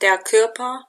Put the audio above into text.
der körper